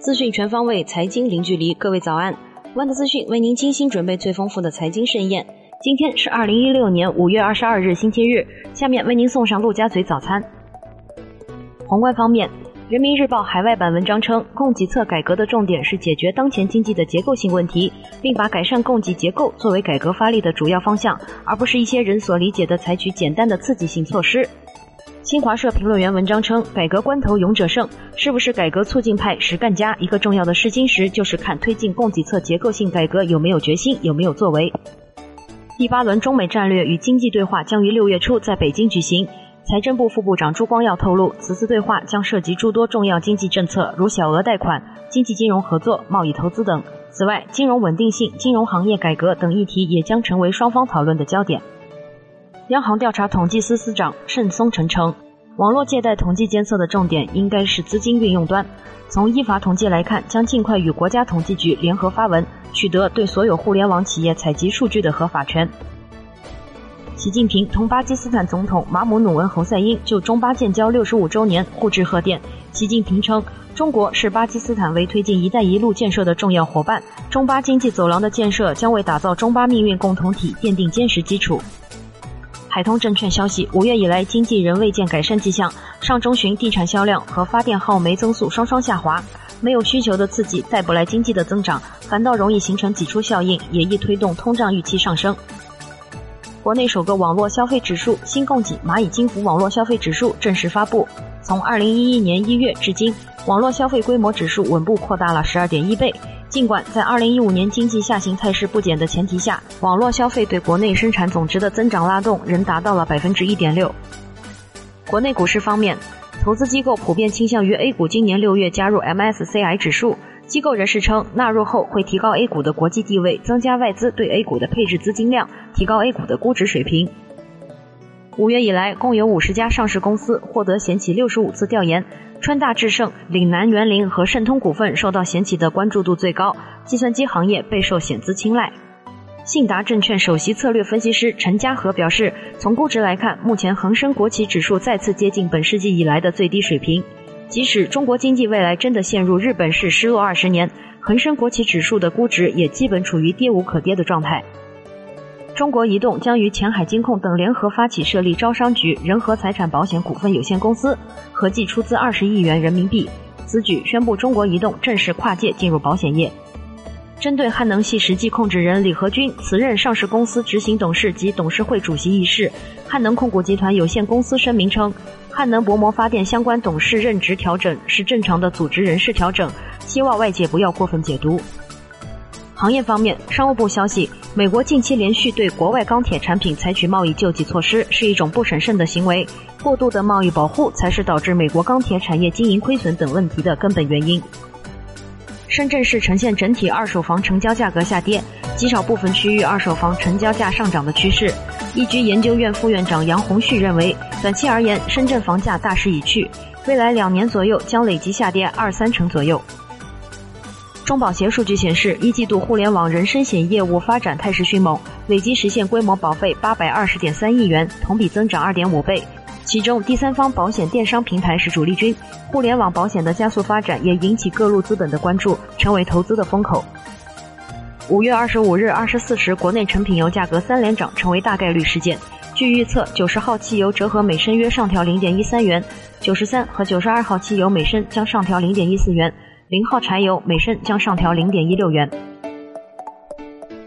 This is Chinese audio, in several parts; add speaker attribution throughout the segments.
Speaker 1: 资讯全方位，财经零距离。各位早安，万德资讯为您精心准备最丰富的财经盛宴。今天是二零一六年五月二十二日，星期日。下面为您送上陆家嘴早餐。宏观方面，《人民日报》海外版文章称，供给侧改革的重点是解决当前经济的结构性问题，并把改善供给结构作为改革发力的主要方向，而不是一些人所理解的采取简单的刺激性措施。新华社评论员文章称，改革关头勇者胜，是不是改革促进派实干家？一个重要的试金石就是看推进供给侧结构性改革有没有决心，有没有作为。第八轮中美战略与经济对话将于六月初在北京举行。财政部副部长朱光耀透露，此次对话将涉及诸多重要经济政策，如小额贷款、经济金融合作、贸易投资等。此外，金融稳定性、金融行业改革等议题也将成为双方讨论的焦点。央行调查统计司司长盛松成称，网络借贷统计监测的重点应该是资金运用端。从依法统计来看，将尽快与国家统计局联合发文，取得对所有互联网企业采集数据的合法权。习近平同巴基斯坦总统马姆努文侯赛因就中巴建交六十五周年互致贺电。习近平称，中国是巴基斯坦为推进“一带一路”建设的重要伙伴，中巴经济走廊的建设将为打造中巴命运共同体奠定坚实基础。海通证券消息，五月以来经济仍未见改善迹象。上中旬地产销量和发电耗煤增速双双下滑，没有需求的刺激带不来经济的增长，反倒容易形成挤出效应，也易推动通胀预期上升。国内首个网络消费指数“新供给蚂蚁金服网络消费指数”正式发布。从二零一一年一月至今，网络消费规模指数稳步扩大了十二点一倍。尽管在二零一五年经济下行态势不减的前提下，网络消费对国内生产总值的增长拉动仍达到了百分之一点六。国内股市方面，投资机构普遍倾向于 A 股今年六月加入 MSCI 指数。机构人士称，纳入后会提高 A 股的国际地位，增加外资对 A 股的配置资金量，提高 A 股的估值水平。五月以来，共有五十家上市公司获得险企六十五次调研。川大智胜、岭南园林和盛通股份受到险企的关注度最高，计算机行业备受险资青睐。信达证券首席策略分析师陈家和表示，从估值来看，目前恒生国企指数再次接近本世纪以来的最低水平。即使中国经济未来真的陷入日本式失落二十年，恒生国企指数的估值也基本处于跌无可跌的状态。中国移动将与前海金控等联合发起设立招商局人和财产保险股份有限公司，合计出资二十亿元人民币。此举宣布中国移动正式跨界进入保险业。针对汉能系实际控制人李和军辞任上市公司执行董事及董事会主席一事，汉能控股集团有限公司声明称，汉能薄膜发电相关董事任职调整是正常的组织人事调整，希望外界不要过分解读。行业方面，商务部消息。美国近期连续对国外钢铁产品采取贸易救济措施，是一种不审慎的行为。过度的贸易保护才是导致美国钢铁产业经营亏损等问题的根本原因。深圳市呈现整体二手房成交价格下跌，极少部分区域二手房成交价上涨的趋势。易居研究院副院长杨红旭认为，短期而言，深圳房价大势已去，未来两年左右将累计下跌二三成左右。中保协数据显示，一季度互联网人身险业务发展态势迅猛，累计实现规模保费八百二十点三亿元，同比增长二点五倍。其中，第三方保险电商平台是主力军，互联网保险的加速发展也引起各路资本的关注，成为投资的风口。五月二十五日二十四时，国内成品油价格三连涨，成为大概率事件。据预测，九十号汽油折合每升约上调零点一三元，九十三和九十二号汽油每升将上调零点一四元。零号柴油每升将上调零点一六元。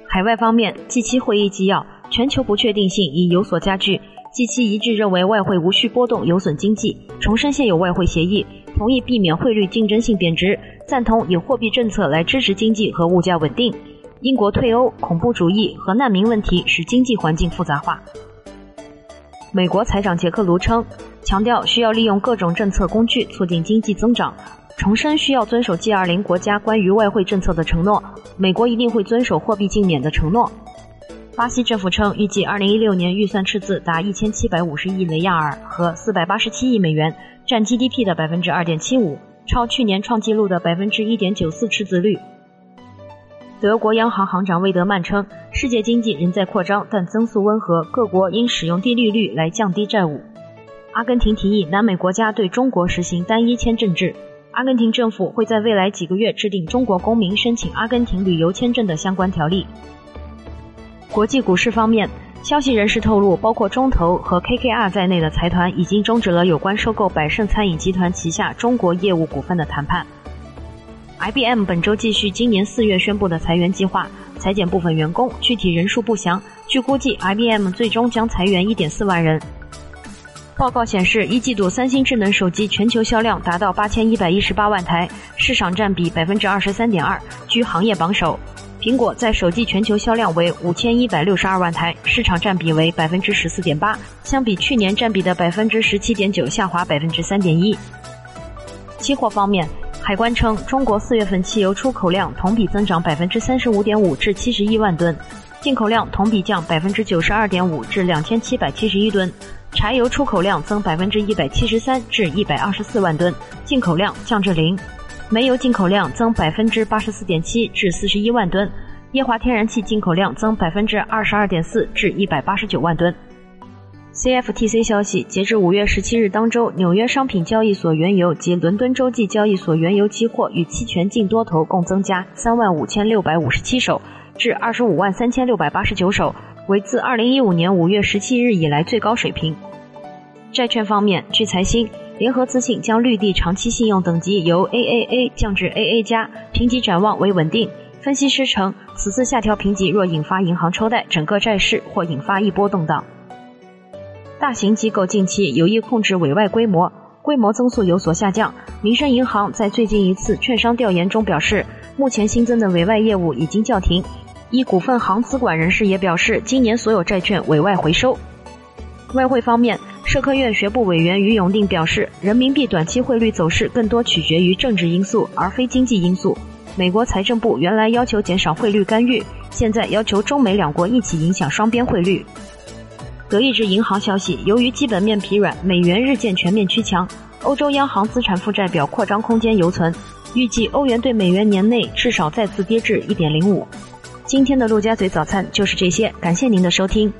Speaker 1: 海外方面，G7 会议纪要：全球不确定性已有所加剧。G7 一致认为外汇无需波动有损经济，重申现有外汇协议，同意避免汇率竞争性贬值，赞同以货币政策来支持经济和物价稳定。英国退欧、恐怖主义和难民问题使经济环境复杂化。美国财长杰克卢称，强调需要利用各种政策工具促进经济增长。重申需要遵守 G20 国家关于外汇政策的承诺，美国一定会遵守货币净免的承诺。巴西政府称，预计2016年预算赤字达1750亿雷亚尔和487亿美元，占 GDP 的2.75%，超去年创纪录的1.94%赤字率。德国央行行长魏德曼称，世界经济仍在扩张，但增速温和，各国应使用低利率来降低债务。阿根廷提议南美国家对中国实行单一签证制。阿根廷政府会在未来几个月制定中国公民申请阿根廷旅游签证的相关条例。国际股市方面，消息人士透露，包括中投和 KKR 在内的财团已经终止了有关收购百胜餐饮集团旗下中国业务股份的谈判。IBM 本周继续今年四月宣布的裁员计划，裁减部分员工，具体人数不详。据估计，IBM 最终将裁员1.4万人。报告显示，一季度三星智能手机全球销量达到八千一百一十八万台，市场占比百分之二十三点二，居行业榜首。苹果在手机全球销量为五千一百六十二万台，市场占比为百分之十四点八，相比去年占比的百分之十七点九下滑百分之三点一。期货方面，海关称中国四月份汽油出口量同比增长百分之三十五点五至七十一万吨，进口量同比降百分之九十二点五至两千七百七十一吨。柴油出口量增百分之一百七十三至一百二十四万吨，进口量降至零；煤油进口量增百分之八十四点七至四十一万吨，液化天然气进口量增百分之二十二点四至一百八十九万吨。CFTC 消息，截至五月十七日当周，纽约商品交易所原油及伦敦洲际交易所原油期货与期权净多头共增加三万五千六百五十七手，至二十五万三千六百八十九手。为自二零一五年五月十七日以来最高水平。债券方面，据财新，联合资信将绿地长期信用等级由 AAA 降至 AA 加，评级展望为稳定。分析师称，此次下调评级若引发银行抽贷，整个债市或引发一波动荡。大型机构近期有意控制委外规模，规模增速有所下降。民生银行在最近一次券商调研中表示，目前新增的委外业务已经叫停。一股份行资管人士也表示，今年所有债券委外回收。外汇方面，社科院学部委员于永定表示，人民币短期汇率走势更多取决于政治因素，而非经济因素。美国财政部原来要求减少汇率干预，现在要求中美两国一起影响双边汇率。德意志银行消息，由于基本面疲软，美元日渐全面趋强，欧洲央行资产负债表扩张空间犹存，预计欧元对美元年内至少再次跌至一点零五。今天的陆家嘴早餐就是这些，感谢您的收听。